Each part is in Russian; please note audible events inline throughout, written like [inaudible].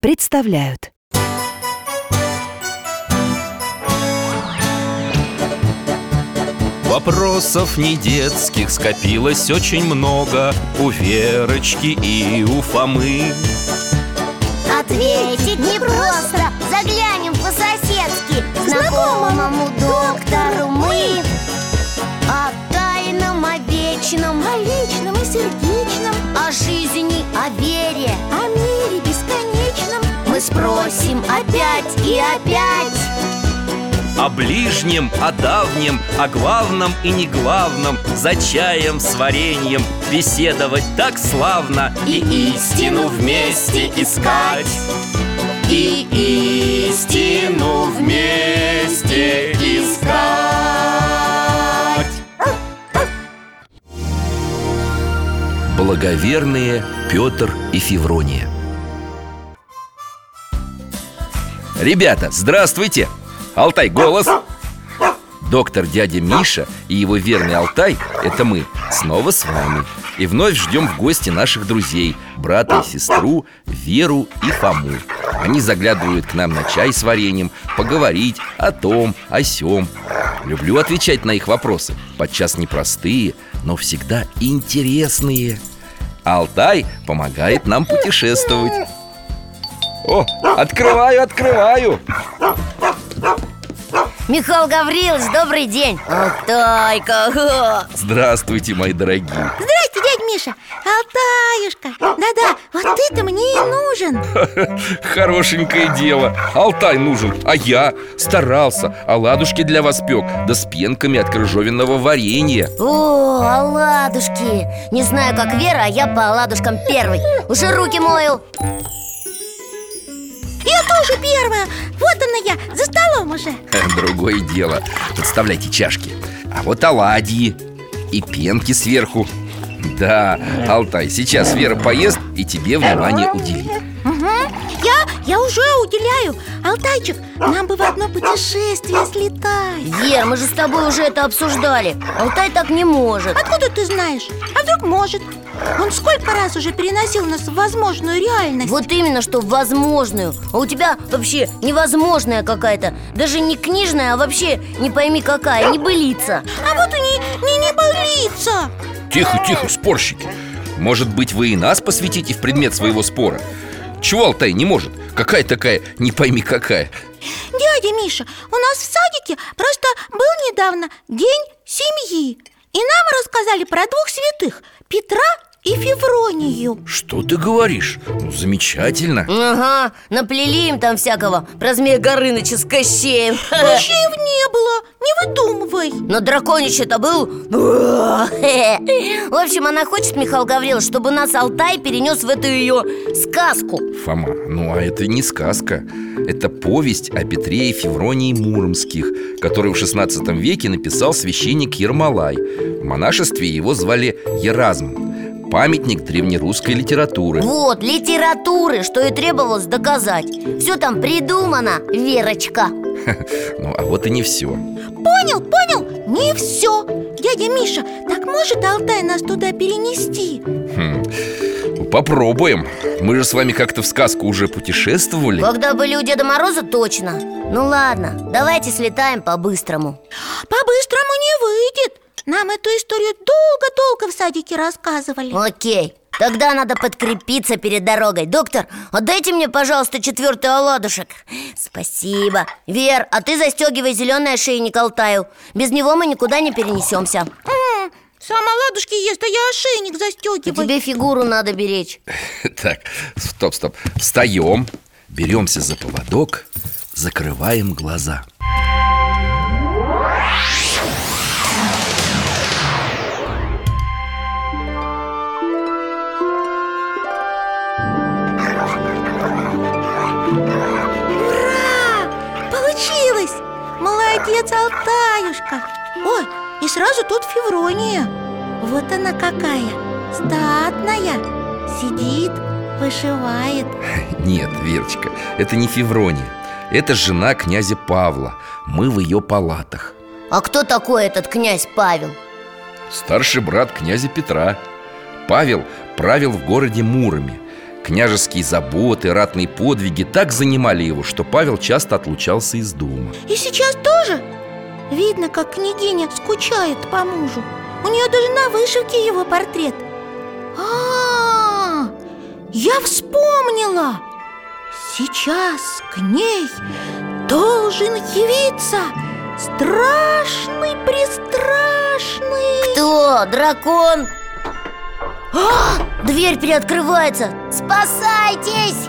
представляют. Вопросов не детских скопилось очень много У Верочки и у Фомы. Ответить непросто Заглянем по-соседски. Знакомому Мы спросим опять и опять. О ближнем, о давнем, о главном и не главном За чаем с вареньем беседовать так славно И истину вместе искать. И истину вместе искать. Благоверные Петр и Феврония Ребята, здравствуйте! Алтай, голос! Доктор дядя Миша и его верный Алтай – это мы, снова с вами. И вновь ждем в гости наших друзей, брата и сестру, Веру и Фому. Они заглядывают к нам на чай с вареньем, поговорить о том, о сём. Люблю отвечать на их вопросы, подчас непростые, но всегда интересные. Алтай помогает нам путешествовать О, открываю, открываю. Михаил Гаврилович, добрый день. Алтайка Здравствуйте, мои дорогие. Здрасте, дядь Миша. Алтаюшка Да-да, вот это мне и нужен. [laughs] Хорошенькое дело. Алтай нужен, а я старался Оладушки для вас пек Да с пенками от крыжовенного варенья. О, оладушки Не знаю, как Вера, а я по оладушкам первый. Уже руки мою Я тоже первая. Вот она я, за столом уже. [laughs] Другое дело. Подставляйте чашки. А вот оладьи И пенки сверху. Да, Алтай, сейчас Вера поест И тебе внимание уделит. Угу, я, я уже уделяю. Алтайчик, нам бы в одно путешествие слетать. Вер, мы же с тобой уже это обсуждали. Алтай так не может. Откуда ты знаешь? А вдруг может? Он сколько раз уже переносил нас в возможную реальность? Вот именно, что в возможную. А у тебя вообще невозможная какая-то. Даже не книжная, а вообще не пойми какая, не былица. А вот и не, не, не болится Тихо, тихо, спорщики. Может быть, вы и нас посвятите в предмет своего спора? Чего Алтай не может? Какая такая, не пойми какая? Дядя Миша, у нас в садике просто был недавно День семьи. И нам рассказали про двух святых Петра и Февронию. Что ты говоришь? Ну, замечательно. Ага, наплели им там всякого Про змея Горыныча с Кощеем. Кощеев не было, не выдумывай. Но драконич-то был. [laughs] В общем, она хочет, Михаил Гаврилович, чтобы нас Алтай перенес в эту ее сказку. Фома, ну а это не сказка. Это повесть о Петре и Февронии Муромских Который в 16 веке написал священник Ермолай. В монашестве его звали Еразм Памятник древнерусской литературы. Вот, литературы, что и требовалось доказать. Все там придумано, Верочка. Ну а вот и не все Понял, понял, не все Дядя Миша, так может Алтай нас туда перенести? Хм, ну, Попробуем. Мы же с вами как-то в сказку уже путешествовали. Когда были у Деда Мороза, точно. Ну ладно, давайте слетаем по-быстрому. По-быстрому не выйдет Нам эту историю долго-долго в садике рассказывали. Окей, тогда надо подкрепиться перед дорогой. Доктор, отдайте мне, пожалуйста, четвертый оладушек. Спасибо. Вер, а ты застегивай зеленый ошейник Алтаю Без него мы никуда не перенесемся. Сам оладушки ест, а я ошейник застегиваю тебе фигуру надо беречь. [laughs] Так, стоп, стоп. Встаем, беремся за поводок Закрываем глаза Молодец, Алтаюшка. Ой, и сразу тут Феврония. Вот она какая, статная Сидит, вышивает. [laughs] Нет, Верочка, это не Феврония. Это жена князя Павла. Мы в ее палатах. А кто такой этот князь Павел? Старший брат князя Петра. Павел правил в городе Муроме Княжеские заботы, ратные подвиги так занимали его, что Павел часто отлучался из дома И сейчас тоже? Видно, как княгиня скучает по мужу У нее даже на вышивке его портрет а, -а, -а я вспомнила Сейчас к ней должен явиться страшный, пристрашный Кто? Дракон? А, дверь переоткрывается Спасайтесь!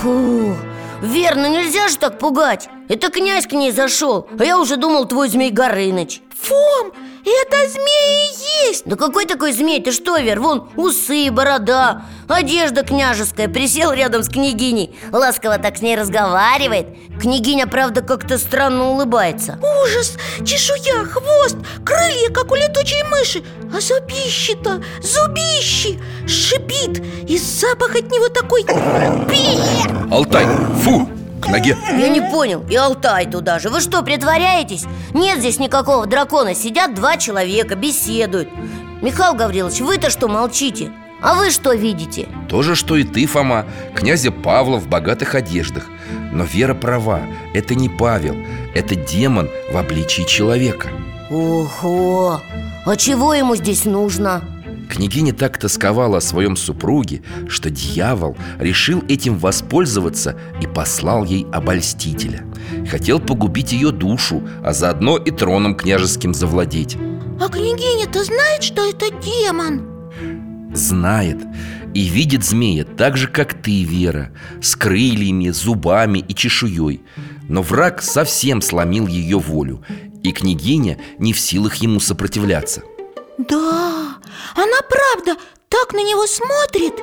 Фу, верно, нельзя же так пугать. Это князь к ней зашел, а я уже думал твой Змей Горыныч Фом, это змей и есть. Да какой такой змей? Ты что, Вер? Вон усы, борода, одежда княжеская. Присел рядом с княгиней Ласково так с ней разговаривает. Княгиня, правда, как-то странно улыбается. Ужас! Чешуя, хвост, крылья, как у летучей мыши. А зубищи-то, зубищи Шипит, и запах от него такой Алтай, фу, к ноге Я не понял, и Алтай туда же Вы что, притворяетесь? Нет здесь никакого дракона Сидят два человека, беседуют Михаил Гаврилович, вы-то что молчите? А вы что видите? То же, что и ты, Фома Князя Павла в богатых одеждах Но Вера права, это не Павел Это демон в обличии человека Ого! А чего ему здесь нужно? Княгиня так тосковала о своем супруге, что дьявол решил этим воспользоваться и послал ей обольстителя. Хотел погубить ее душу, а заодно и троном княжеским завладеть. А княгиня-то знает, что это демон? Знает и видит змея так же, как ты, Вера С крыльями, зубами и чешуей. Но враг совсем сломил ее волю И княгиня не в силах ему сопротивляться Да, она правда так на него смотрит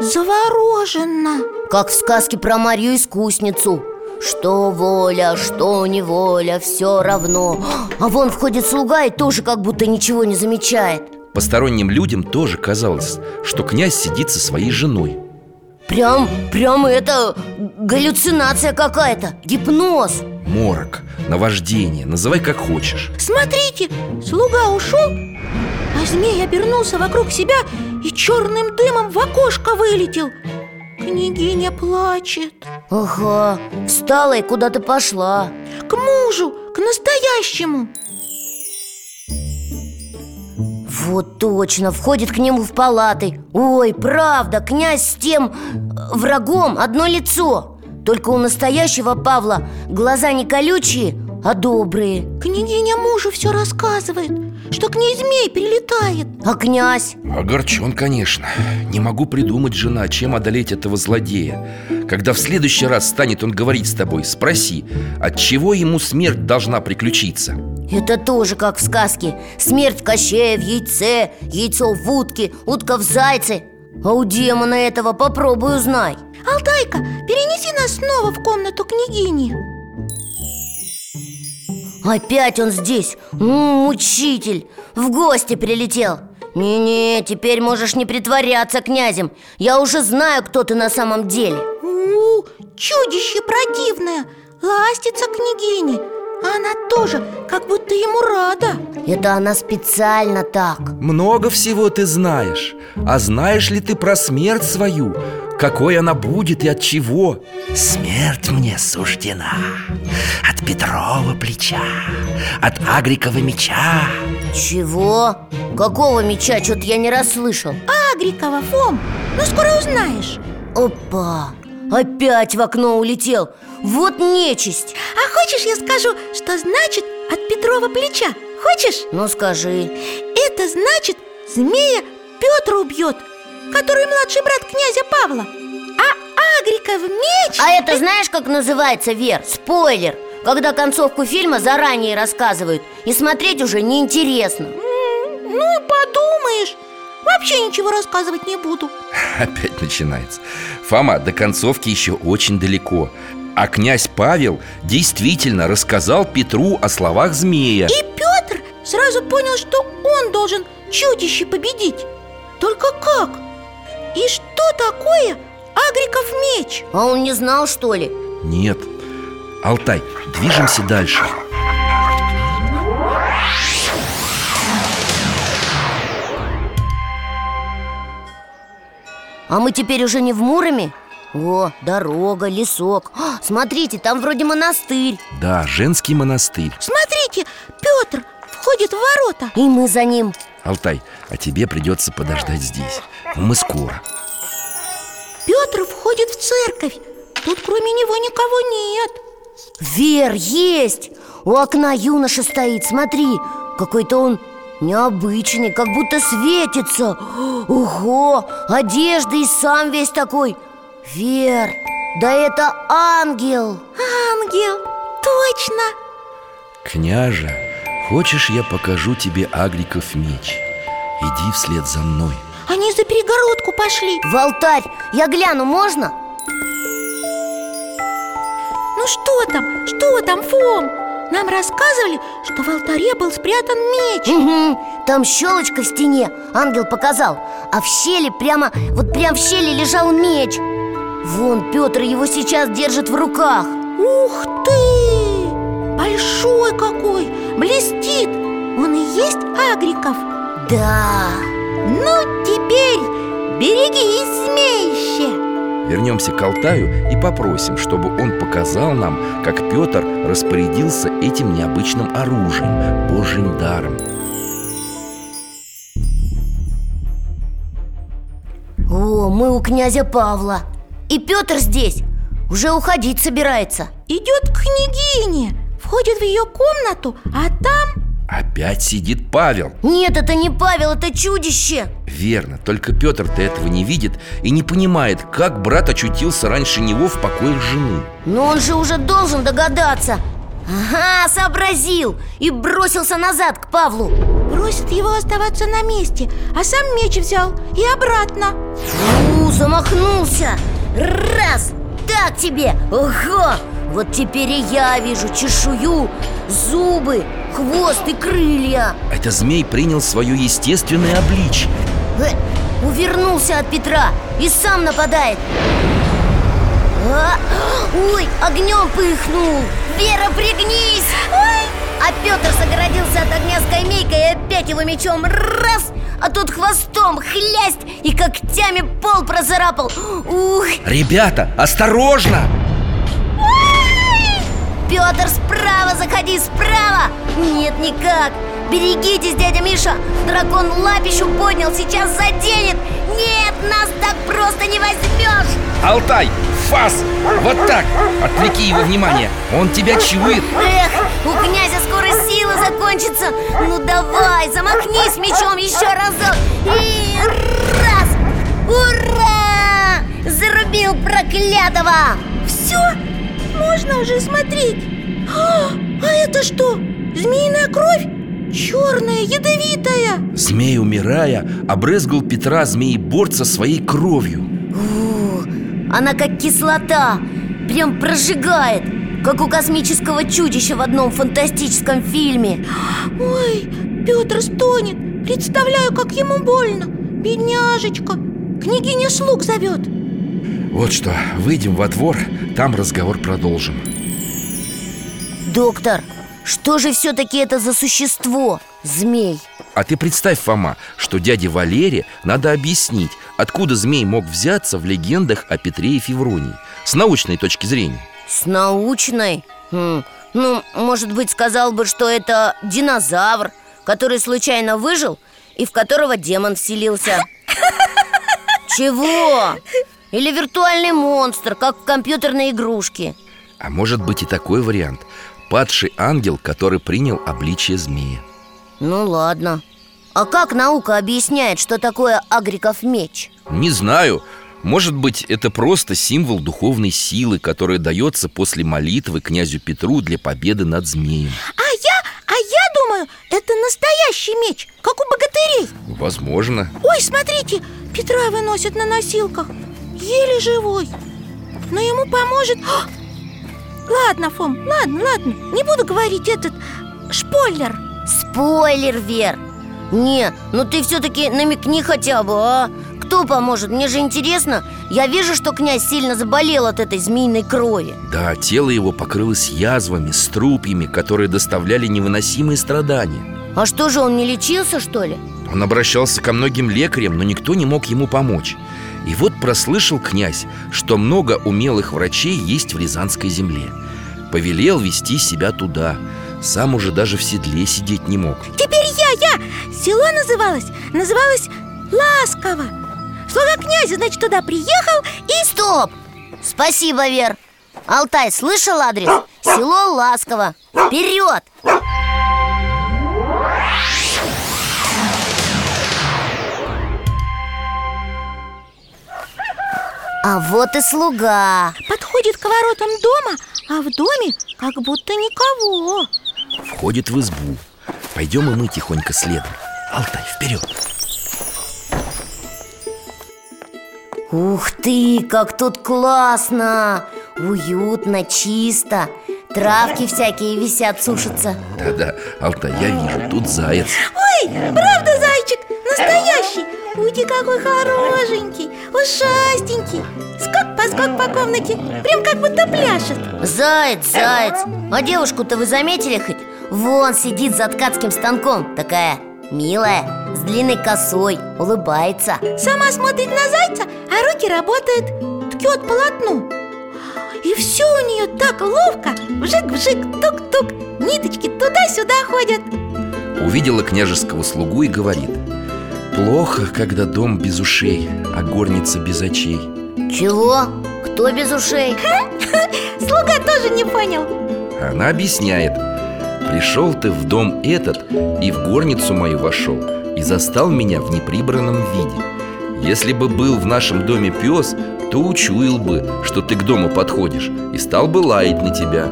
Завороженно. Как в сказке про Марию Искусницу. Что воля, что неволя, все равно. А вон входит слуга и тоже как будто ничего не замечает. Посторонним людям тоже казалось, что князь сидит со своей женой Прям, прям это галлюцинация какая-то, гипноз. Морок, наваждение, называй как хочешь. Смотрите, слуга ушел, а змей обернулся вокруг себя и черным дымом в окошко вылетел. Княгиня плачет. Ага, встала и куда-то пошла. К мужу, к настоящему Вот точно, входит к нему в палаты. Ой, правда, князь с тем э, врагом одно лицо. Только у настоящего Павла глаза не колючие, а добрые? Княгиня мужу все рассказывает Что к ней змей прилетает. А князь? Огорчен, конечно. Не могу придумать, жена, чем одолеть этого злодея. Когда в следующий раз станет он говорить с тобой Спроси, от чего ему смерть должна приключиться? Это тоже как в сказке. Смерть в Кощее в яйце, яйцо в утке, утка в зайце. А у демона этого попробуй узнай. Алтайка, перенеси нас снова в комнату княгини Опять он здесь, М, мучитель. В гости прилетел. Не-не, теперь можешь не притворяться князем. Я уже знаю, кто ты на самом деле. У, чудище противное Ластится княгини А она тоже, как будто ему рада Это она специально так Много всего ты знаешь А знаешь ли ты про смерть свою? Какой она будет и от чего? Смерть мне суждена От Петрова плеча От Агрикова меча Чего? Какого меча? Что-то я не расслышал Агрикова, Фом, ну скоро узнаешь Опа! Опять в окно улетел. Вот нечисть. А хочешь я скажу, что значит от Петрова плеча? Хочешь? Ну скажи. Это значит, змея Петр убьет Который младший брат князя Павла. А Агриков меч? А это знаешь, как называется, Вер? Спойлер. Когда концовку фильма заранее рассказывают И смотреть уже неинтересно. Ну и подумаешь. Вообще ничего рассказывать не буду. [laughs] Опять начинается Фома, до концовки еще очень далеко А князь Павел действительно рассказал Петру о словах змея И Петр сразу понял, что он должен чудище победить Только как? И что такое Агриков меч? А он не знал, что ли? Нет Алтай, движемся дальше А мы теперь уже не в Муроме? О, дорога, лесок. А, Смотрите, там вроде монастырь. Да, женский монастырь. Смотрите, Петр входит в ворота. И мы за ним. Алтай, а тебе придется подождать здесь. Но Мы скоро. Петр входит в церковь. Тут кроме него никого нет. Вер, есть! У окна юноша стоит, смотри. Какой-то он необычный, как будто светится. Ого, одежда и сам весь такой. Вер, да это ангел. Ангел, точно. Княже, хочешь я покажу тебе Агриков меч? Иди вслед за мной. Они за перегородку пошли. В алтарь, я гляну, можно? Ну что там, что там, Фом? Нам рассказывали, что в алтаре был спрятан меч. Угу, там щелочка в стене, ангел показал. А в щели прямо, вот прям в щели лежал меч. Вон, Петр его сейчас держит в руках. Ух ты! Большой какой, блестит! Он и есть Агриков. Да, Ну, теперь берегись, змеище Вернемся к Алтаю и попросим, чтобы он показал нам, как Петр распорядился этим необычным оружием, Божьим даром. О, мы у князя Павла. И Петр здесь, уже уходить собирается. Идет к княгине. Входит в ее комнату, а там... Опять сидит Павел. Нет, это не Павел, это чудище. Верно, только Петр-то этого не видит и не понимает, как брат очутился раньше него в покоях жены. Но он же уже должен догадаться. Ага, сообразил И бросился назад к Павлу. Просит его оставаться на месте А сам меч взял и обратно. У, замахнулся. Раз, так тебе! Ого, вот теперь и я вижу чешую, зубы, хвост и крылья. Это змей принял свое естественное обличье. Э, Увернулся от Петра и сам нападает. А, Ой, огнем пыхнул. Вера, пригнись А Петр загородился от огня скамейкой и опять его мечом раз А тут хвостом хлясть и когтями пол прозарапал. Ух, Ребята, осторожно! Петр, справа заходи, справа! Нет, никак Берегитесь, дядя Миша Дракон лапищу поднял, сейчас заденет Нет, нас так просто не возьмешь Алтай, фас! Вот так! Отвлеки его внимание, он тебя чует Эх, у князя скоро сила закончится Ну давай, замахнись мечом еще разок И раз Ура! Зарубил проклятого Все, можно уже смотреть а, а это что? Змеиная кровь? Черная, ядовитая! Змей, умирая, обрызгал Петра змееборца своей кровью. Ух, Она как кислота Прям прожигает Как у космического чудища в одном фантастическом фильме. Ой, Петр стонет. Представляю, как ему больно. Бедняжечка. Княгиня слуг зовет Вот что, выйдем во двор, там разговор продолжим. Доктор, что же все-таки это за существо? Змей А ты представь, Фома, что дяде Валере надо объяснить, откуда змей мог взяться в легендах о Петре и Февронии С научной точки зрения С научной? Хм, Ну, может быть, сказал бы, что это динозавр Который случайно выжил и в которого демон вселился [laughs] Чего? Или виртуальный монстр, как в компьютерной игрушке А может быть и такой вариант Падший ангел, который принял обличие змея Ну ладно. А как наука объясняет, что такое Агриков меч? Не знаю, может быть, это просто символ духовной силы, которая дается после молитвы князю Петру для победы над змеем. А я, а я думаю, это настоящий меч, как у богатырей. Возможно. Ой, смотрите, Петра выносят на носилках. Еле живой. Но ему поможет. А! Ладно, Фом, ладно, ладно. Не буду говорить этот шпойлер. Спойлер, Вер. Не, ну ты все-таки намекни хотя бы, а Кто поможет? Мне же интересно. Я вижу, что князь сильно заболел от этой змеиной крови. Да, тело его покрылось язвами, струпьями, которые доставляли невыносимые страдания. А что же, он не лечился, что ли? Он обращался ко многим лекарям, но никто не мог ему помочь. И вот прослышал князь, что много умелых врачей есть в Рязанской земле. Повелел вести себя туда. Сам уже даже в седле сидеть не мог. Теперь я, я! Село называлось, называлось Ласково Слуга князя, значит, туда приехал и... Стоп! Спасибо, Вер. Алтай, слышал адрес? Село Ласково. Вперед! А вот и слуга. Подходит к воротам дома, а в доме как будто никого. Входит в избу. Пойдем и мы тихонько следом. Алтай, вперед Ух ты, как тут классно! Уютно, чисто. Травки всякие висят, сушатся. Да-да, Алтай, я вижу, тут заяц. Ой, правда, зайчик, настоящий? Уйди, какой хорошенький, ушастенький. Скок-поскок по комнате, прям как будто пляшет. Заяц, заяц. А девушку-то вы заметили хоть? Вон сидит за ткацким станком Такая милая, с длинной косой, улыбается. Сама смотрит на зайца, а руки работают. Ткет полотну. И все у нее так ловко. Вжик-вжик, тук-тук Ниточки туда-сюда ходят. Увидела княжеского слугу и говорит. Плохо, когда дом без ушей, а горница без очей Чего? Кто без ушей? Слуга тоже не понял. Она объясняет. Пришел ты в дом этот и в горницу мою вошел И застал меня в неприбранном виде Если бы был в нашем доме пес, то учуял бы, что ты к дому подходишь И стал бы лаять на тебя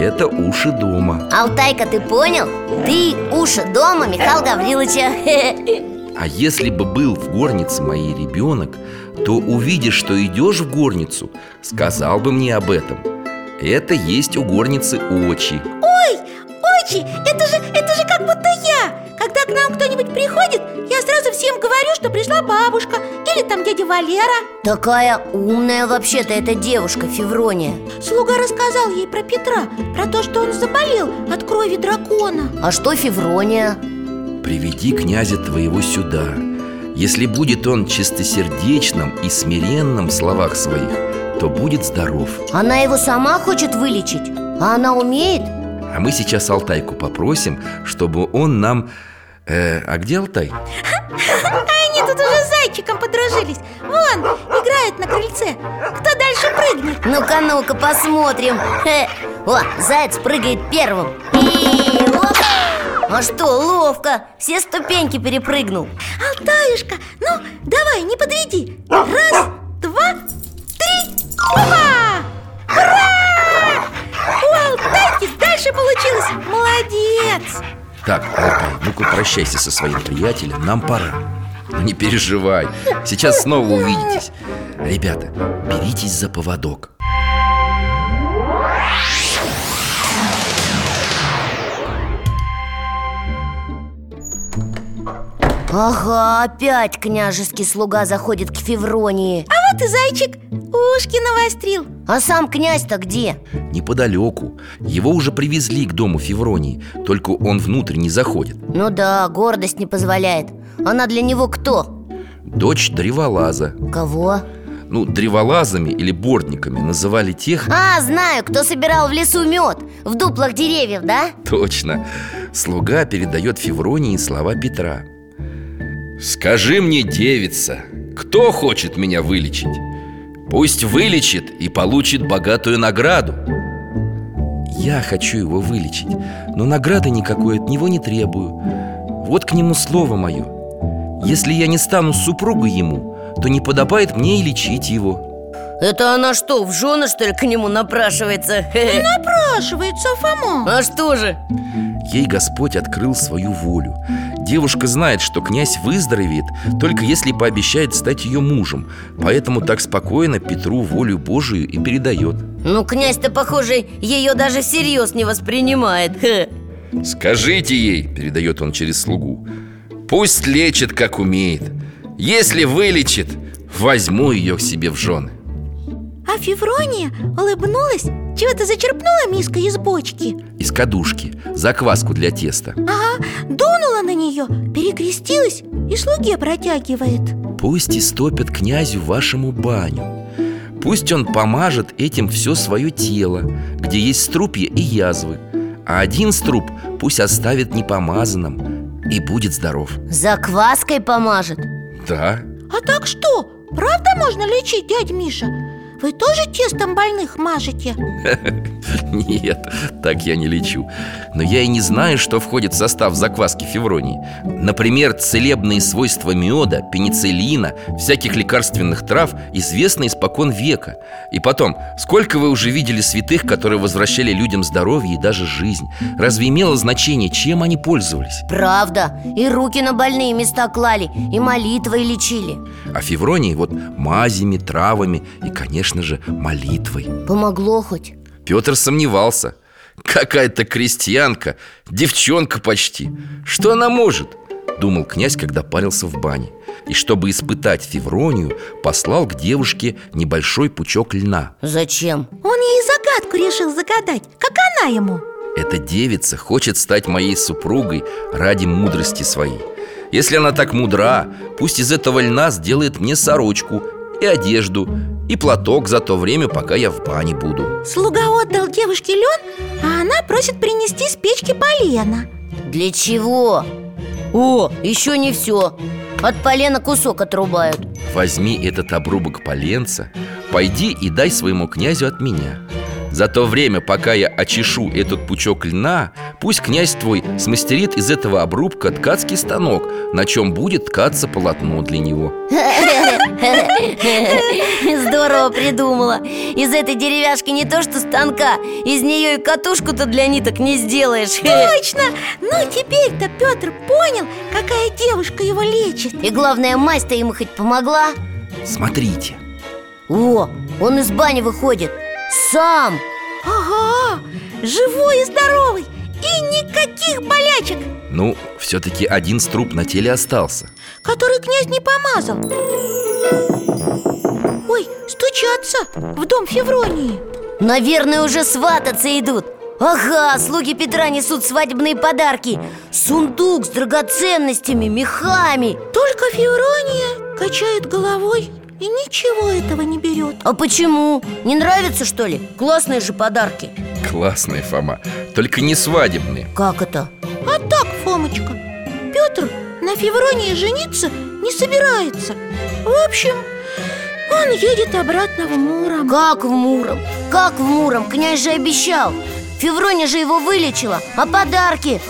Это уши дома Алтайка, ты понял? Ты уши дома Михаила Гавриловича А если бы был в горнице моей ребенок, то увидишь, что идешь в горницу, сказал бы мне об этом. Это есть у горницы очи. Ой, очи, это же, это же как будто я Когда к нам кто-нибудь приходит, я сразу всем говорю, что пришла бабушка Или там дядя Валера Такая умная вообще-то эта девушка, Феврония Слуга рассказал ей про Петра Про то, что он заболел от крови дракона А что Феврония? Приведи князя твоего сюда. Если будет он чистосердечным и смиренным в словах своих, то будет здоров. Она его сама хочет вылечить? А она умеет? А мы сейчас Алтайку попросим, чтобы он нам... Э, а где Алтай? А они тут уже с зайчиком подружились Вон, играют на крыльце Кто дальше прыгнет? Ну-ка, ну-ка, посмотрим Хе. О, заяц прыгает первым И оп! А что, ловко Все ступеньки перепрыгнул Алтаюшка, ну давай, не подведи Раз, два, три, опа! Дальше получилось? Молодец! Так, Алтай, ну-ка прощайся со своим приятелем, нам пора. Ну не переживай, сейчас снова увидитесь. Ребята, беритесь за поводок Ага, опять княжеский слуга заходит к Февронии. А вот и зайчик ушки навострил. А сам князь-то где? Неподалеку. Его уже привезли к дому Февронии Только он внутрь не заходит. Ну да, гордость не позволяет. Она для него кто? Дочь древолаза. Кого? Ну, древолазами или бортниками называли тех А, знаю, кто собирал в лесу мед. В дуплах деревьев, да? Точно. Слуга передает Февронии слова Петра Скажи мне, девица, кто хочет меня вылечить? Пусть вылечит и получит богатую награду Я хочу его вылечить, но награды никакой от него не требую Вот к нему слово мое Если я не стану супругой ему, то не подобает мне и лечить его Это она что, в жены, что ли, к нему напрашивается? [laughs] Напрашивается Фома А что же? Ей Господь открыл свою волю. Девушка знает, что князь выздоровеет Только если пообещает стать ее мужем Поэтому так спокойно Петру волю Божию и передает Ну, князь-то, похоже, ее даже всерьез не воспринимает. Скажите ей, передает он через слугу Пусть лечит, как умеет. Если вылечит, возьму ее к себе в жены А Феврония улыбнулась Чего-то зачерпнула миской из бочки. Из кадушки, закваску для теста. Ага, дунула на нее, перекрестилась и слуге протягивает. Пусть истопят князю вашему баню. Пусть он помажет этим все свое тело Где есть струпья и язвы. А один струп пусть оставит непомазанным И будет здоров. Закваской помажет? Да, А так что, правда можно лечить, дядь Миша? Вы тоже тестом больных мажете? [laughs] Нет, так я не лечу. Но я и не знаю, что входит в состав закваски февронии. Например, целебные свойства меда, пенициллина, всяких лекарственных трав известны испокон века. И потом, сколько вы уже видели святых, которые возвращали людям здоровье и даже жизнь? Разве имело значение, чем они пользовались? Правда, и руки на больные места клали, и молитвой лечили. А февронии вот мазями, травами и, конечно же, молитвой. Помогло хоть? Петр сомневался. Какая-то крестьянка, девчонка почти. Что она может? Думал князь, когда парился в бане. И чтобы испытать Февронию Послал к девушке небольшой пучок льна. Зачем? Он ей загадку решил загадать, как она ему? Эта девица хочет стать моей супругой ради мудрости своей. Если она так мудра, пусть из этого льна сделает мне сорочку и одежду И платок за то время, пока я в бане буду. Слуга отдал девушке лен, а она просит принести с печки полено. Для чего? О, еще не все От полена кусок отрубают. Возьми этот обрубок поленца Пойди и дай своему князю от меня. За то время, пока я очешу этот пучок льна Пусть князь твой смастерит из этого обрубка ткацкий станок На чем будет ткаться полотно для него [laughs] [laughs] Здорово придумала. Из этой деревяшки не то что станка Из нее и катушку-то для ниток не сделаешь. Точно! Ну теперь-то Петр понял, какая девушка его лечит. И главное, мазь-то ему хоть помогла? Смотрите. О, он из бани выходит. Сам! Ага, живой и здоровый! И никаких болячек! Ну, все-таки один струп на теле остался. Который князь не помазал Ой, стучатся в дом Февронии. Наверное, уже свататься идут. Ага, слуги Петра несут свадебные подарки. Сундук с драгоценностями, мехами. Только Феврония качает головой и ничего этого не берет. А почему? Не нравится, что ли? Классные же подарки. Классные, Фома. Только не свадебные. Как это? А так, Фомочка, Петр на Февронии жениться не собирается. В общем, он едет обратно в Муром. Как в Муром? Как в Муром? Князь же обещал. Феврония же его вылечила. А подарки?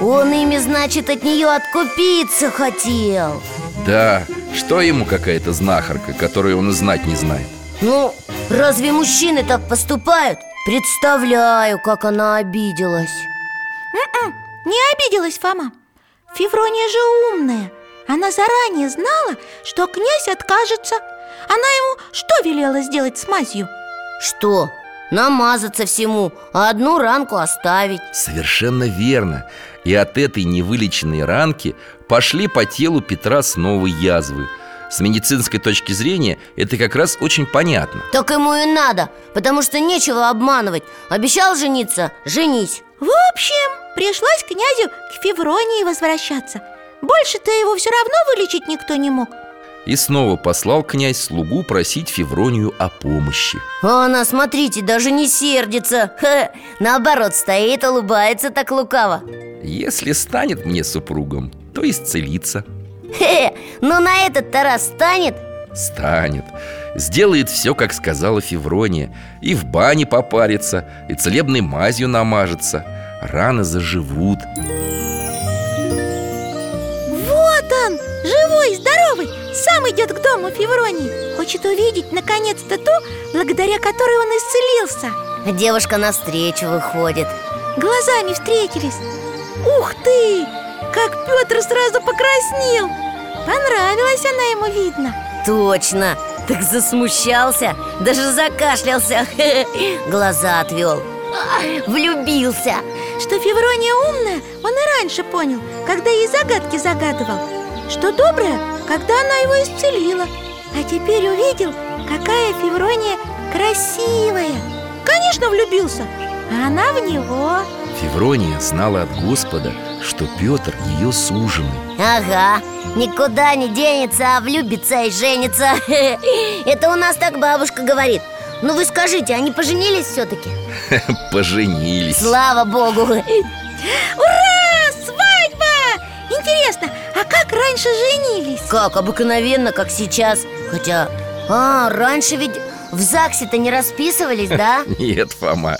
Он ими, значит, от нее откупиться хотел. Да, что ему какая-то знахарка, которую он и знать не знает? Ну, разве мужчины так поступают? Представляю, как она обиделась. М-м, Не обиделась Фома. Феврония же умная. Она заранее знала, что князь откажется Она ему что велела сделать с мазью? Что? Намазаться всему, а одну ранку оставить. Совершенно верно. И от этой невылеченной ранки пошли по телу Петра снова язвы. С медицинской точки зрения это как раз очень понятно. Так ему и надо, потому что нечего обманывать. Обещал жениться, женись. В общем, пришлось князю к Февронии возвращаться. Больше-то его все равно вылечить никто не мог И снова послал князь слугу просить Февронию о помощи. А она, смотрите, даже не сердится. Ха, Наоборот, стоит, улыбается так лукаво. Если станет мне супругом, то исцелится. Хе, ну на этот-то раз станет? Станет. Сделает все, как сказала Феврония. И в бане попарится И целебной мазью намажется. Раны заживут Сам идет к дому Февронии Хочет увидеть наконец-то ту, благодаря которой он исцелился. Девушка навстречу выходит. Глазами встретились. Ух ты! Как Петр сразу покраснел! Понравилась она ему, видно. Точно, так засмущался, даже закашлялся. [laughs] Глаза отвел Влюбился. Что Феврония умная, он и раньше понял Когда ей загадки загадывал Что добрая, когда она его исцелила А теперь увидел, какая Феврония красивая. Конечно, влюбился, а она в него. Феврония знала от Господа, что Петр ее суженый. Ага, никуда не денется, а влюбится и женится. [laughs] Это у нас так бабушка говорит. Ну вы скажите, они поженились все-таки? [laughs] Поженились. Слава богу. Ура! Интересно, а как раньше женились? Как, обыкновенно, как сейчас Хотя, а, раньше ведь в ЗАГСе-то не расписывались, да? [laughs] Нет, Фома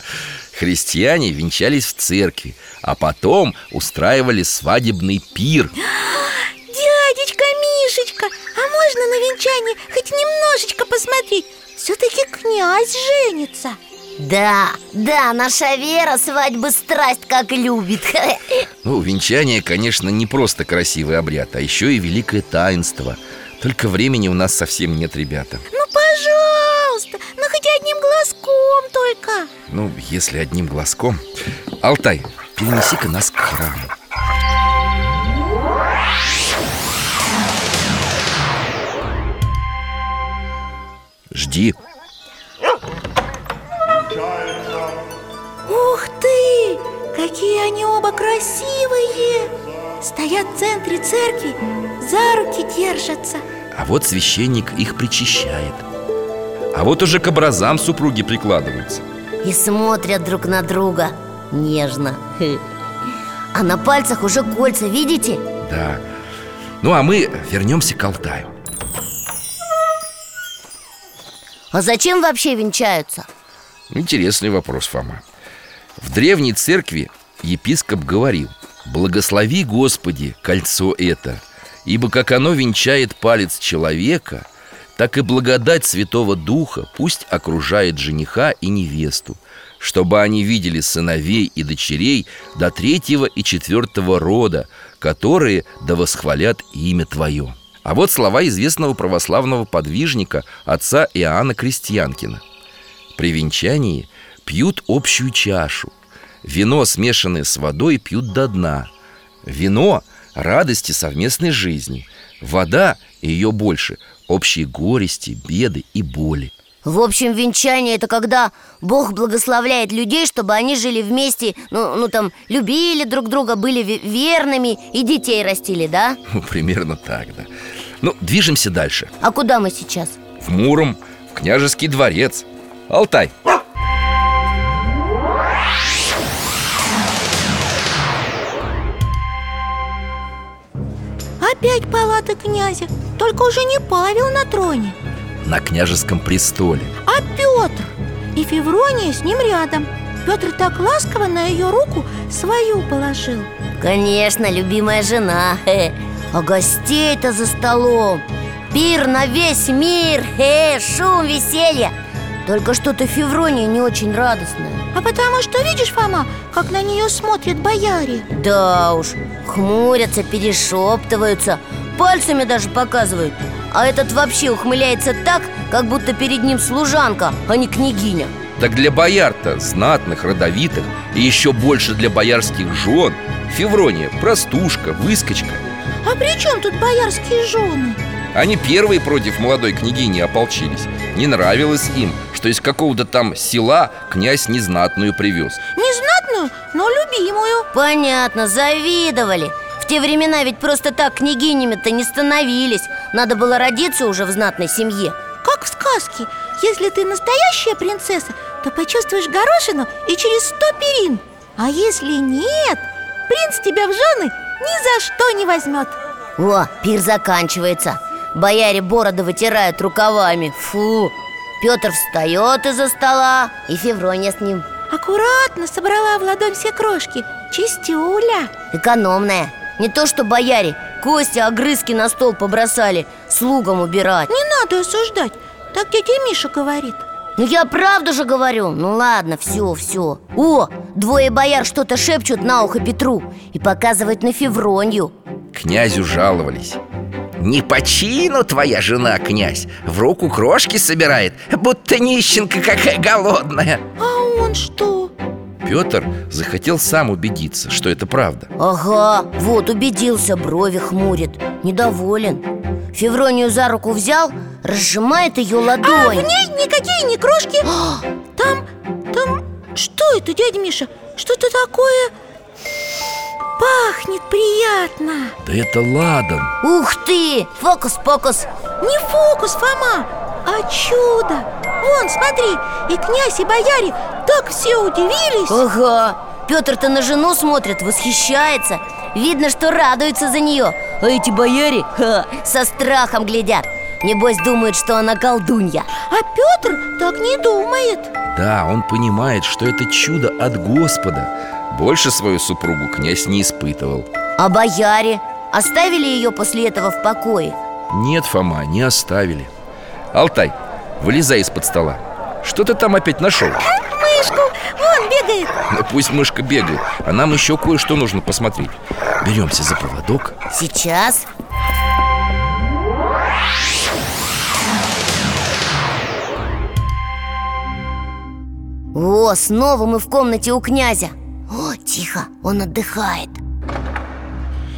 Христиане венчались в церкви А потом устраивали свадебный пир [gasps] Дядечка Мишечка, а можно на венчание хоть немножечко посмотреть? Все-таки князь женится Да, да, наша Вера свадьбы страсть как любит. [laughs] Ну, венчание, конечно, не просто красивый обряд А еще и великое таинство. Только времени у нас совсем нет, ребята. Ну, пожалуйста, ну хоть одним глазком только. Ну, если одним глазком. Алтай, перенеси-ка нас к храму. Жди Ух ты! Какие они оба красивые! Стоят в центре церкви, за руки держатся А вот священник их причащает А вот уже к образам супруги прикладываются И смотрят друг на друга нежно А на пальцах уже кольца, видите? Да Ну а мы вернемся к Алтаю А зачем вообще венчаются? Интересный вопрос, Фома В древней церкви епископ говорил Благослови, Господи, кольцо это Ибо как оно венчает палец человека Так и благодать Святого Духа пусть окружает жениха и невесту Чтобы они видели сыновей и дочерей до третьего и четвертого рода Которые да восхвалят имя Твое А вот слова известного православного подвижника отца Иоанна Крестьянкина. При венчании пьют общую чашу. Вино, смешанное с водой, пьют до дна. Вино – радости совместной жизни. Вода и ее больше – общие горести, беды и боли. В общем, венчание это когда Бог благословляет людей, чтобы они жили вместе Ну, ну там, любили друг друга, были ве- верными и детей растили, да? Ну, [laughs] примерно так, да. Ну, движемся дальше. А куда мы сейчас? В Муром, в княжеский дворец. Алтай, Опять палаты князя Только уже не Павел на троне. На княжеском престоле. А Петр? И Феврония с ним рядом. Петр так ласково на ее руку свою положил. Конечно, любимая жена. А гостей-то за столом. Пир на весь мир. Хе, Шум, веселье Только что-то Феврония не очень радостная. А потому что, видишь, Фома, как на нее смотрят бояре. Да уж, хмурятся, перешептываются Пальцами даже показывают. А этот вообще ухмыляется так, как будто перед ним служанка, а не княгиня. Так для бояр-то, знатных, родовитых И еще больше для боярских жен. Феврония – простушка, выскочка. А при чем тут боярские жены? Они первые против молодой княгини ополчились. Не нравилось им, что из какого-то там села князь незнатную привез. Не знатную, но любимую. Понятно, завидовали. В те времена ведь просто так княгинями-то не становились. Надо было родиться уже в знатной семье. Как в сказке. Если ты настоящая принцесса, то почувствуешь горошину и через сто перин. А если нет, принц тебя в жены ни за что не возьмет. О, пир заканчивается Бояре бороды вытирают рукавами. Фу. Петр встает из-за стола И Феврония с ним. Аккуратно собрала в ладонь все крошки. Чистюля. Экономная. Не то что бояре Кости, огрызки на стол побросали Слугам убирать. Не надо осуждать. Так дядя Миша говорит. Ну я правду же говорю. Ну ладно, все, все О, Двое бояр что-то шепчут на ухо Петру И показывают на Февронью Князю жаловались Не по чину твоя жена, князь. В руку крошки собирает Будто нищенка какая голодная А он что? Петр захотел сам убедиться, что это правда. Ага, вот убедился, брови хмурит Недоволен. Февронию за руку взял, разжимает ее А ладонь в ней никакие не крошки. Там, там, что это, дядя Миша? Что-то такое пахнет приятно. Да это ладан. Ух ты, фокус-покус Не фокус, Фома, а чудо. Вон, смотри, и князь, и бояре так все удивились. Ага, Петр-то на жену смотрит, восхищается. Видно, что радуется за нее А эти бояре ха, со страхом глядят. Небось думают, что она колдунья. А Петр так не думает. Да, он понимает, что это чудо от Господа Больше свою супругу князь не испытывал. А бояре? Оставили ее после этого в покое? Нет, Фома, не оставили. Алтай, вылезай из-под стола. Что ты там опять нашел? Мышку, вон бегает. Ну, [laughs] пусть мышка бегает А нам еще кое-что нужно посмотреть. Беремся за поводок Сейчас. О, снова мы в комнате у князя О, тихо, он отдыхает.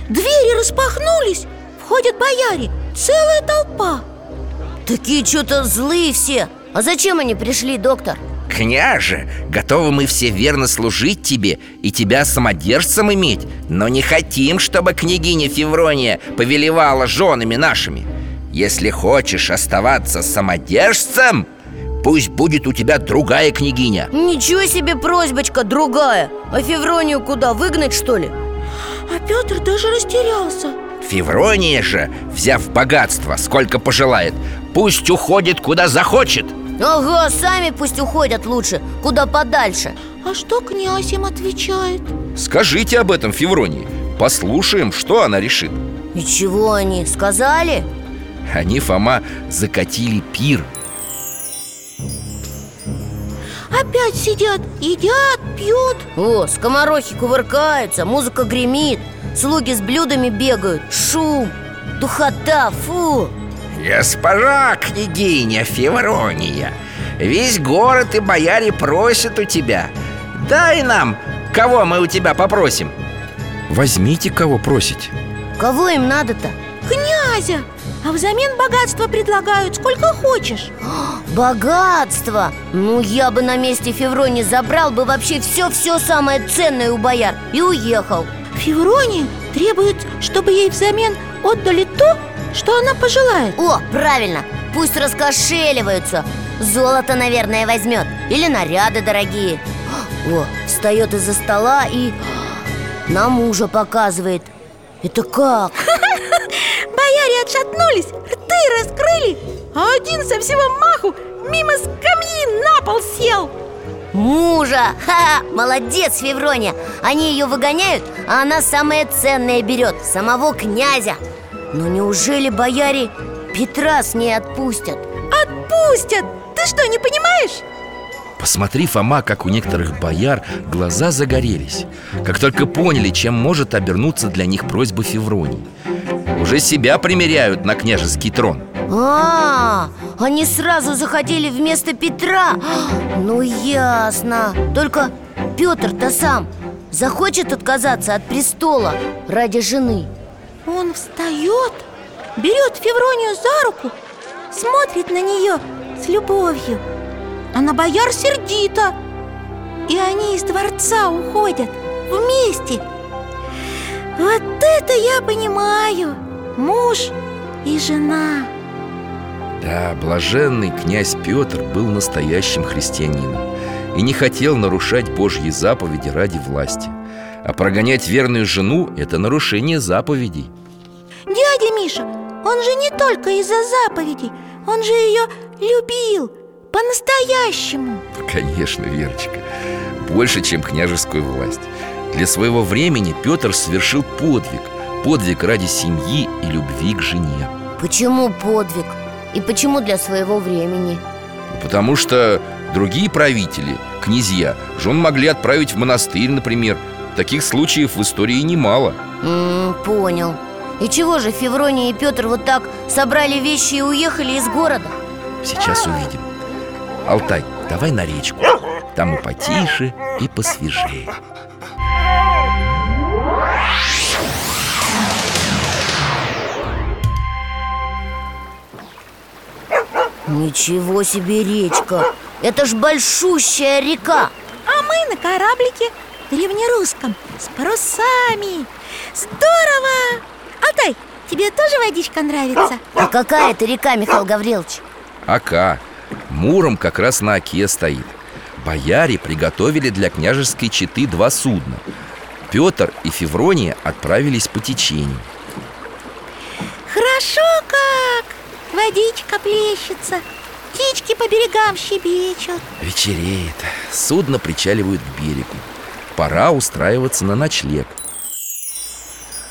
Двери распахнулись Входят бояре, целая толпа. Такие что-то злые все. А зачем они пришли, доктор? Княже, готовы мы все верно служить тебе И тебя самодержцем иметь Но не хотим, чтобы княгиня Феврония Повелевала женами нашими. Если хочешь оставаться самодержцем Пусть будет у тебя другая княгиня. Ничего себе просьбочка другая. А Февронию куда, выгнать что ли? А Петр даже растерялся. Феврония же, взяв богатство, сколько пожелает Пусть уходит куда захочет. Ага, сами пусть уходят лучше, куда подальше. А что князь им отвечает? Скажите об этом Февронии. Послушаем, что она решит. И чего они, сказали? Они, Фома, закатили пир Опять сидят, едят, пьют. О, скоморохи кувыркаются, музыка гремит Слуги с блюдами бегают, шум, духота, фу. Госпожа княгиня Феврония Весь город и бояре просят у тебя. Дай нам, кого мы у тебя попросим. Возьмите, кого просите. Кого им надо-то? Князя! А взамен богатства предлагают сколько хочешь. [gasps] Богатство! Ну, я бы на месте Февронии забрал бы вообще все-все самое ценное у бояр И уехал. Феврония требует, чтобы ей взамен отдали то, что она пожелает. О, правильно, пусть раскошеливаются. Золото, наверное, возьмет. Или наряды дорогие. [gasps] О, встает из-за стола и [gasps] на мужа показывает. Это как? [laughs] Бояре отшатнулись, рты раскрыли А один со всего маху мимо скамьи на пол сел Мужа! Ха-ха! Молодец, Феврония! Они ее выгоняют, а она самое ценное берет Самого князя Но неужели бояре Петра с ней отпустят? Отпустят! Ты что, не понимаешь? Посмотри, Фома, как у некоторых бояр глаза загорелись Как только поняли, чем может обернуться для них просьба Февронии Уже себя примеряют на княжеский трон. А, они сразу захотели вместо Петра. Ну ясно. Только Петр-то сам захочет отказаться от престола ради жены? Он встает, берет Февронию за руку Смотрит на нее с любовью. А на бояр сердито И они из дворца уходят вместе. Вот это я понимаю Муж и жена. Да, блаженный князь Петр был настоящим христианином И не хотел нарушать Божьи заповеди ради власти. А прогонять верную жену – это нарушение заповедей. Дядя Миша, он же не только из-за заповедей Он же ее любил По-настоящему. Конечно, Верочка Больше, чем княжескую власть. Для своего времени Петр совершил подвиг Подвиг ради семьи и любви к жене. Почему подвиг? И почему для своего времени? Потому что другие правители, князья, жен могли отправить в монастырь, например. Таких случаев в истории немало. М, Понял. И чего же Феврония и Петр вот так собрали вещи и уехали из города? Сейчас увидим. Алтай, давай на речку. Там и потише, и посвежее Ничего себе речка Это ж большущая река А мы на кораблике древнерусском с парусами Здорово! Алтай, тебе тоже водичка нравится? А какая это река, Михаил Гаврилович? Ока Муром как раз на оке стоит Бояре приготовили для княжеской четы два судна Петр и Феврония отправились по течению Хорошо как! Водичка плещется Птички по берегам щебечут. Вечереет. Судно причаливают к берегу. Пора устраиваться на ночлег.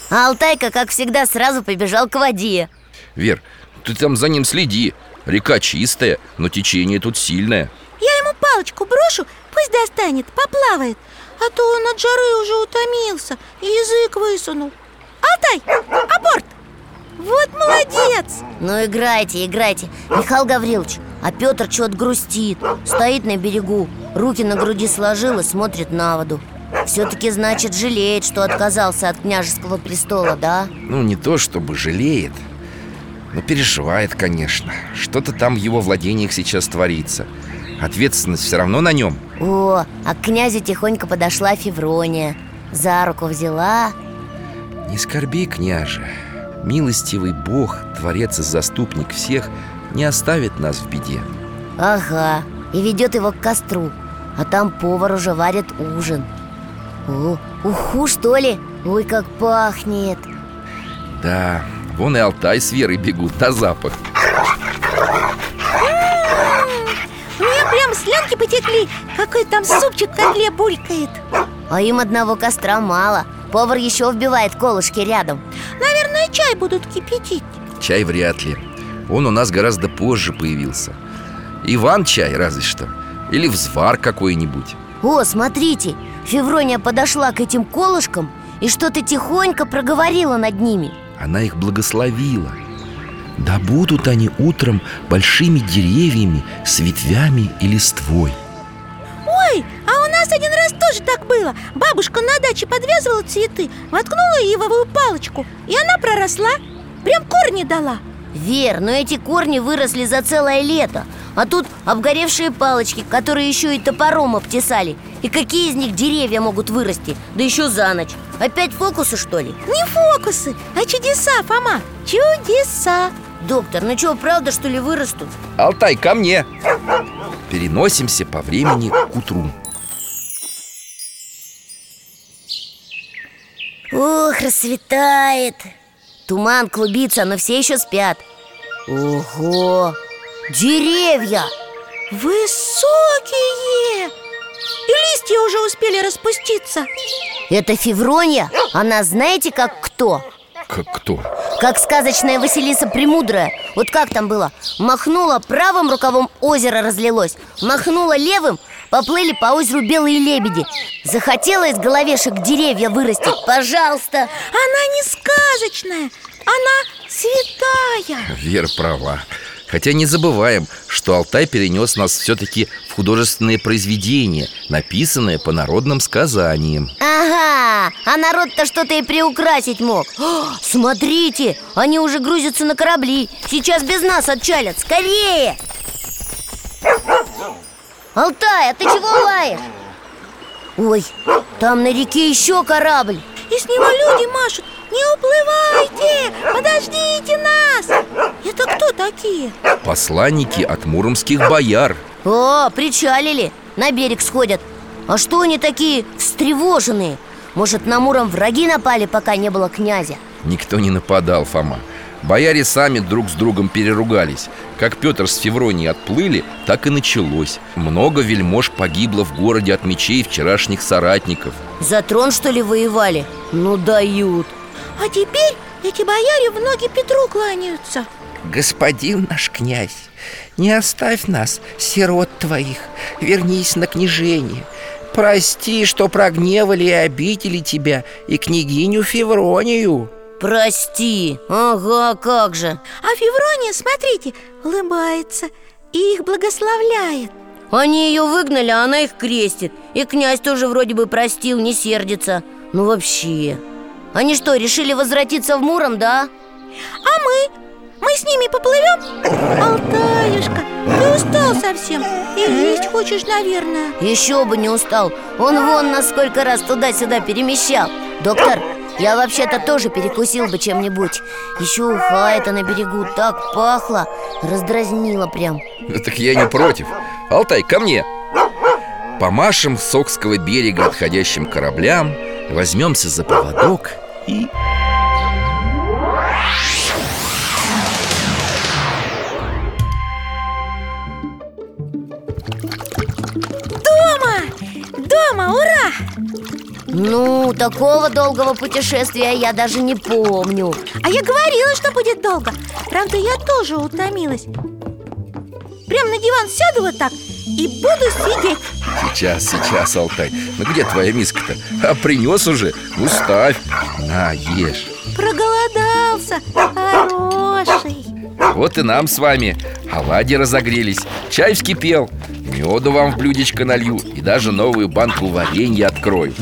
А Алтайка, как всегда, сразу побежал к воде. Вер, ты там за ним следи. Река чистая, но течение тут сильное. Я ему палочку брошу, пусть достанет, поплавает. А то он от жары уже утомился и язык высунул. Алтай, аборт! Вот молодец! Ну играйте, играйте. Михаил Гаврилович, а Петр чего-то грустит Стоит на берегу, руки на груди сложил и смотрит на воду. Все-таки, значит, жалеет, что отказался от княжеского престола, да? Ну, не то чтобы жалеет Но переживает, конечно. Что-то там в его владениях сейчас творится. Ответственность все равно на нем О, а к князю тихонько подошла Феврония. За руку взяла. Не скорби, княже Милостивый Бог, Творец и Заступник всех Не оставит нас в беде Ага, и ведет его к костру А там повар уже варит ужин. О, уху, что ли? Ой, как пахнет. Да, вон и Алтай с Верой бегут на запах прям слюнки потекли. Какой там супчик в котле булькает. А им одного костра мало. Повар еще вбивает колышки рядом. Наверное, чай будут кипятить. Чай вряд ли. Он у нас гораздо позже появился. Иван-чай разве что. Или взвар какой-нибудь. О, смотрите, Феврония подошла к этим колышкам И что-то тихонько проговорила над ними. Она их благословила Да будут они утром большими деревьями С ветвями и листвой. Ой, а у нас один раз тоже так было. Бабушка на даче подвязывала цветы Воткнула ивовую палочку И она проросла Прям корни дала. Вер, но эти корни выросли за целое лето А тут обгоревшие палочки, которые еще и топором обтесали И какие из них деревья могут вырасти? Да еще за ночь Опять фокусы, что ли? Не фокусы, а чудеса, Фома Чудеса Доктор, ну что, правда, что ли, вырастут? Алтай, ко мне! Переносимся по времени к утру Ох, рассветает Туман клубится, но все еще спят Ого! Деревья! Высокие И листья уже успели распуститься Это Феврония? Она знаете, как кто? Как кто? Как сказочная Василиса Премудрая Вот как там было? Махнула правым рукавом озеро разлилось Махнула левым Поплыли по озеру белые лебеди Захотела из головешек деревья вырастить Пожалуйста Она не сказочная, она святая Вера права Хотя не забываем, что Алтай перенес нас все-таки в художественные произведения Написанные по народным сказаниям. Ага, а народ-то что-то и приукрасить мог. О, Смотрите, они уже грузятся на корабли. Сейчас без нас отчалят, скорее! Алтай, а ты чего лаешь? Ой, там на реке еще корабль. И с него люди машут Не уплывайте, подождите нас! Это кто такие? Посланники от муромских бояр. О, причалили, на берег сходят. А что они такие встревоженные? Может, на Муром враги напали, пока не было князя? Никто не нападал, Фома. Бояре сами друг с другом переругались. Как Петр с Февронией отплыли, так и началось. Много вельмож погибло в городе от мечей вчерашних соратников. За трон, что ли, воевали? Ну, дают А теперь эти бояре в ноги Петру кланяются. Господин наш князь, не оставь нас, сирот твоих Вернись на княжение. Прости, что прогневали и обидели тебя И княгиню Февронию. Прости, ага, как же. А Феврония, смотрите, улыбается и их благословляет. Они ее выгнали, а она их крестит. И князь тоже вроде бы простил, не сердится. Ну вообще Они что, решили возвратиться в Муром, да? А мы? Мы с ними поплывем? Алтаюшка, ты устал совсем. И есть хочешь, наверное? Еще бы не устал. Он вон нас сколько раз туда-сюда перемещал. Доктор, я вообще-то тоже перекусил бы чем-нибудь. Еще уха это на берегу так пахло. Раздразнило прям. [laughs] Так я не против. Алтай, ко мне. Помашем с Окского берега отходящим кораблям Возьмемся за поводок и... Дома! Дома, ура! Ну, такого долгого путешествия я даже не помню А я говорила, что будет долго Правда, я тоже утомилась Прям на диван сяду вот так и буду сидеть Сейчас, сейчас, Алтай Ну где твоя миска-то? А принес уже? Ну ставь На, ешь. Проголодался, хороший. Вот и нам с вами. Оладьи разогрелись Чай вскипел. Меду вам в блюдечко налью И даже новую банку варенья открою.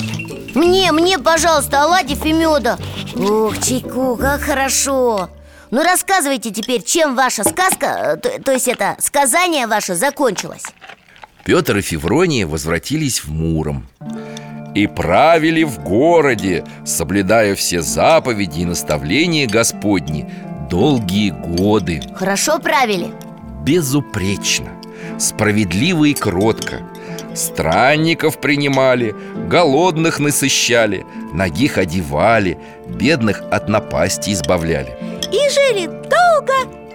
Мне, мне, пожалуйста, оладьев и меда. Ух, чайку, как хорошо. Ну, рассказывайте теперь, чем ваша сказка, э, то, то есть это сказание ваше закончилось? Петр и Феврония возвратились в Муром И правили в городе, соблюдая все заповеди и наставления Господни Долгие годы. Хорошо правили? Безупречно, справедливо и кротко. Странников принимали, голодных насыщали Ногих одевали, бедных от напасти избавляли. И жили долго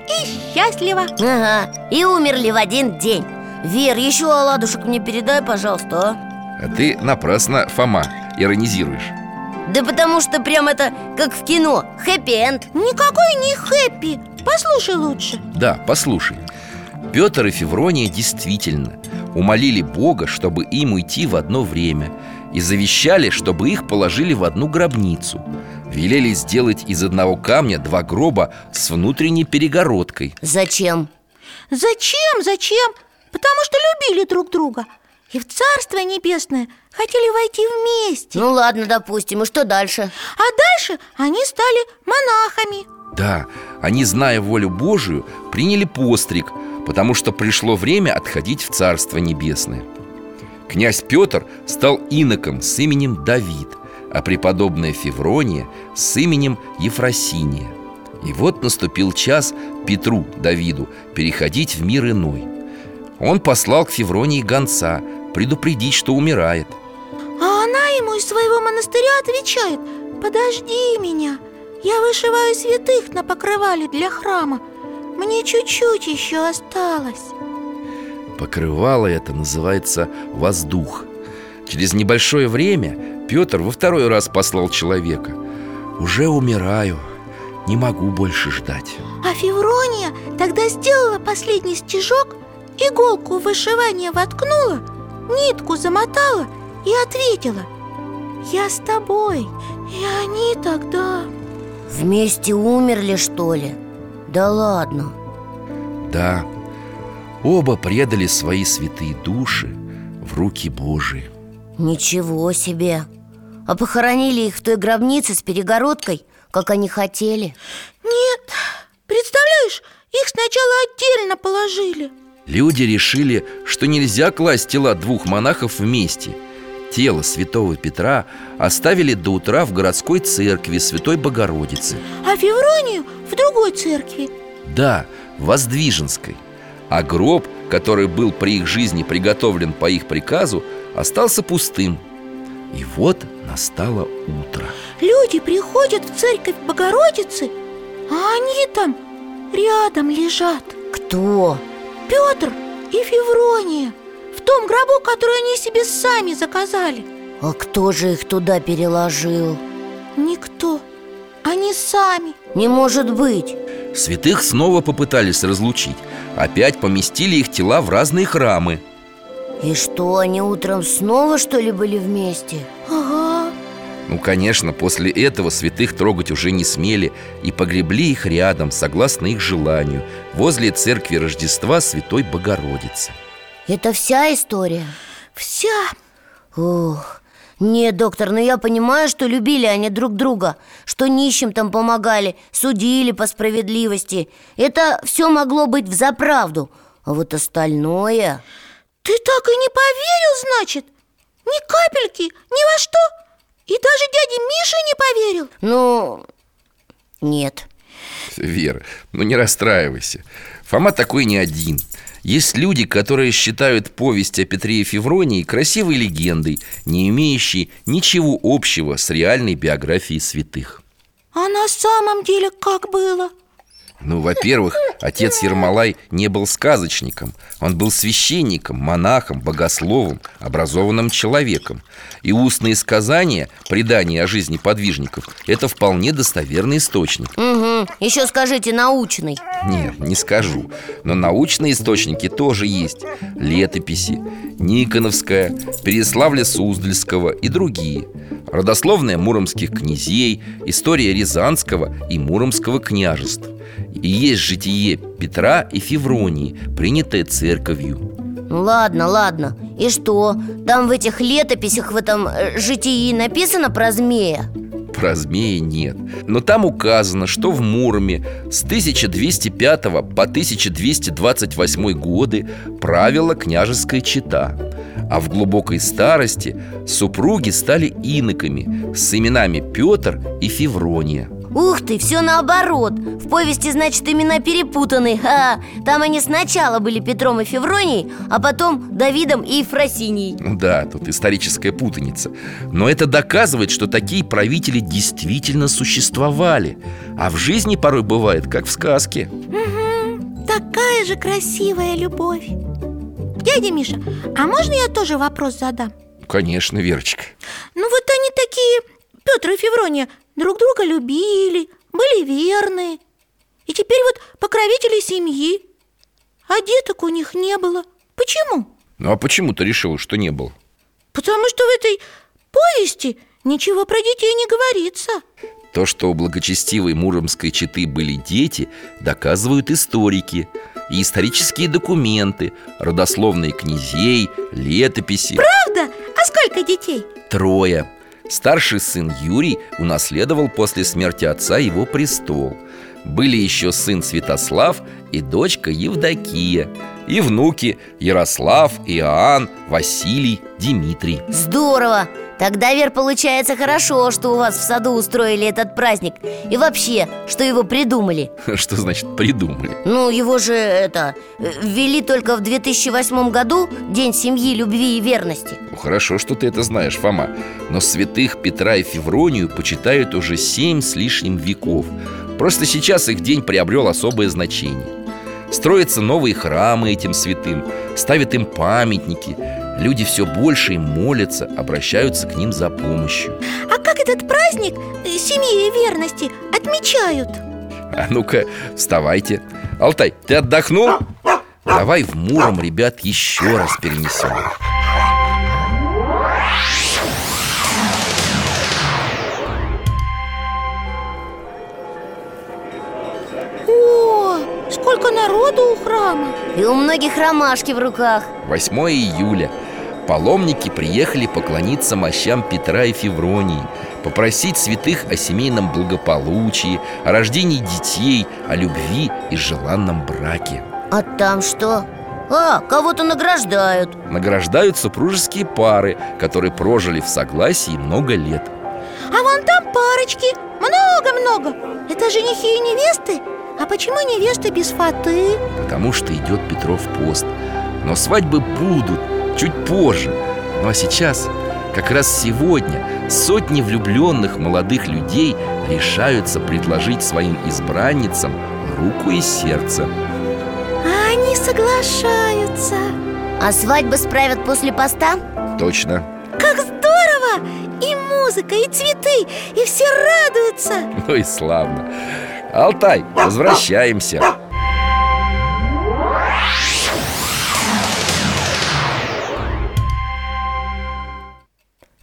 и счастливо. Ага, и умерли в один день. Вер, еще оладушек мне передай, пожалуйста, а? А ты напрасно, Фома, иронизируешь. Да потому что прям это как в кино Хэппи-энд Никакой не хэппи Послушай лучше. Да, послушай. Петр и Феврония действительно умолили Бога, чтобы им уйти в одно время И завещали, чтобы их положили в одну гробницу. Велели сделать из одного камня два гроба с внутренней перегородкой. Зачем? Зачем, зачем? Потому что любили друг друга И в Царство Небесное хотели войти вместе. Ну ладно, допустим, и что дальше? А дальше они стали монахами. Да, они, зная волю Божию, приняли постриг Потому что пришло время отходить в Царство Небесное. Князь Петр стал иноком с именем Давид А преподобная Феврония с именем Ефросиния. И вот наступил час Петру, Давиду, переходить в мир иной. Он послал к Февронии гонца предупредить, что умирает. А она ему из своего монастыря отвечает Подожди меня Я вышиваю святых на покрывале для храма Мне чуть-чуть еще осталось Покрывало это называется воздух Через небольшое время Петр во второй раз послал человека. Уже умираю, не могу больше ждать А Феврония тогда сделала последний стежок Иголку в вышивание воткнула Нитку замотала и ответила Я с тобой, и они тогда Вместе умерли, что ли? Да ладно Да, оба предали свои святые души в руки Божии. Ничего себе! А похоронили их в той гробнице с перегородкой, как они хотели? Нет, представляешь, их сначала отдельно положили Люди решили, что нельзя класть тела двух монахов вместе. Тело святого Петра оставили до утра в городской церкви Святой Богородицы. А Февронию в другой церкви. Да, в Воздвиженской. А гроб, который был при их жизни приготовлен по их приказу, остался пустым. И вот настало утро. Люди приходят в церковь Богородицы А они там рядом лежат. Кто? Петр и Феврония В том гробу, который они себе сами заказали. А кто же их туда переложил? Никто. Они сами. Не может быть. Святых снова попытались разлучить. Опять поместили их тела в разные храмы. И что, они утром снова, что ли, были вместе? Ага Ну, конечно, после этого святых трогать уже не смели И погребли их рядом, согласно их желанию Возле церкви Рождества Святой Богородицы. Это вся история? Вся. Ох, нет, доктор, но я понимаю, что любили они друг друга Что нищим там помогали, судили по справедливости. Это все могло быть взаправду. А вот остальное... Ты так и не поверил, значит? Ни капельки, ни во что И даже дяде Миша не поверил. Ну, нет. Вера, ну не расстраивайся. Фома такой не один. Есть люди, которые считают повесть о Петре и Февронии красивой легендой Не имеющей ничего общего с реальной биографией святых. А на самом деле как было? Ну, во-первых, отец Ермолай не был сказочником. Он был священником, монахом, богословом, образованным человеком. И устные сказания, предания о жизни подвижников Это вполне достоверный источник. Угу, еще скажите научный. Нет, не скажу. Но научные источники тоже есть. Летописи, Никоновская, Переславля-Суздальского и другие. Родословная муромских князей История Рязанского и Муромского княжеств И есть житие Петра и Февронии, принятое церковью. Ну ладно, ладно. И что? Там в этих летописях, в этом э, житии написано про змея? Про змея нет. Но там указано, что в Муроме с 1205 по 1228 годы правила княжеская чета А в глубокой старости супруги стали иноками с именами Петр и Феврония Ух ты, все наоборот. В повести, значит, имена перепутаны. Ха, Там они сначала были Петром и Февронией А потом Давидом и Ефросиньей Ну Да, тут историческая путаница. Но это доказывает, что такие правители действительно существовали. А в жизни порой бывает, как в сказке. Угу, такая же красивая любовь. Дядя Миша, а можно я тоже вопрос задам? Конечно, Верочка. Ну вот они такие, Петр и Феврония, друг друга любили, были верны И теперь вот покровители семьи А деток у них не было Почему? Ну а почему ты решила, что не было? Потому что в этой повести ничего про детей не говорится То, что у благочестивой муромской четы были дети, доказывают историки И исторические документы, родословные князей, летописи Правда? А сколько детей? Трое Старший сын Юрий унаследовал после смерти отца его престол. Были еще сын Святослав и дочка Евдокия И внуки Ярослав, Иоанн, Василий, Дмитрий. Здорово! Тогда, Вер, получается хорошо, что у вас в саду устроили этот праздник. И вообще, что его придумали? [laughs] Что значит придумали? Ну, его же, это, ввели только в 2008 году День семьи, любви и верности. Ну, хорошо, что ты это знаешь, Фома. Но святых Петра и Февронию почитают уже семь с лишним веков. Просто сейчас их день приобрел особое значение Строятся новые храмы этим святым Ставят им памятники. Люди все больше им молятся, обращаются к ним за помощью. А как этот праздник э, семьи и верности отмечают? А ну-ка, вставайте. Алтай, ты отдохнул? Давай в Муром, ребят, еще раз перенесем народу у храма. И у многих ромашки в руках. 8 июля. Паломники приехали поклониться мощам Петра и Февронии Попросить святых о семейном благополучии О рождении детей, о любви и желанном браке. А там что? А, кого-то награждают. Награждают супружеские пары, которые прожили в согласии много лет. А вон там парочки, много-много. Это женихи и невесты? А почему невесты без фаты? Потому что идет Петров пост. Но свадьбы будут чуть позже. Ну а сейчас, как раз сегодня Сотни влюбленных молодых людей Решаются предложить своим избранницам руку и сердце. А они соглашаются. А свадьбы справят после поста? Точно. Как здорово! И музыка, и цветы, и все радуются. Ну и славно Алтай, возвращаемся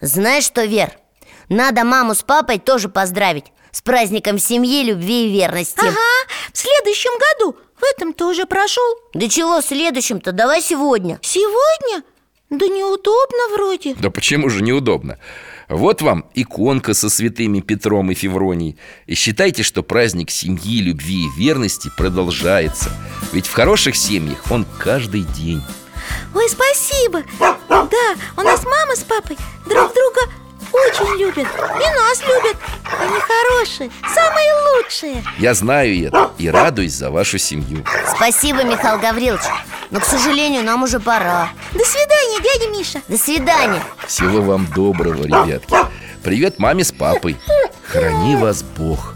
Знаешь что, Вер? Надо маму с папой тоже поздравить С праздником семьи, любви и верности Ага, в следующем году В этом-то уже прошел Да чего в следующем-то? Давай сегодня Сегодня? Да неудобно вроде Да почему же неудобно? Вот вам иконка со святыми Петром и Февронией И считайте, что праздник семьи, любви и верности продолжается. Ведь в хороших семьях он каждый день. Ой, спасибо. Да, у нас мама с папой друг друга очень любят И нас любят. Они хорошие, самые лучшие. Я знаю это и радуюсь за вашу семью. Спасибо, Михаил Гаврилович Но, к сожалению, нам уже пора. До свидания, дядя Миша. До свидания. Всего вам доброго, ребятки. Привет маме с папой. Храни вас Бог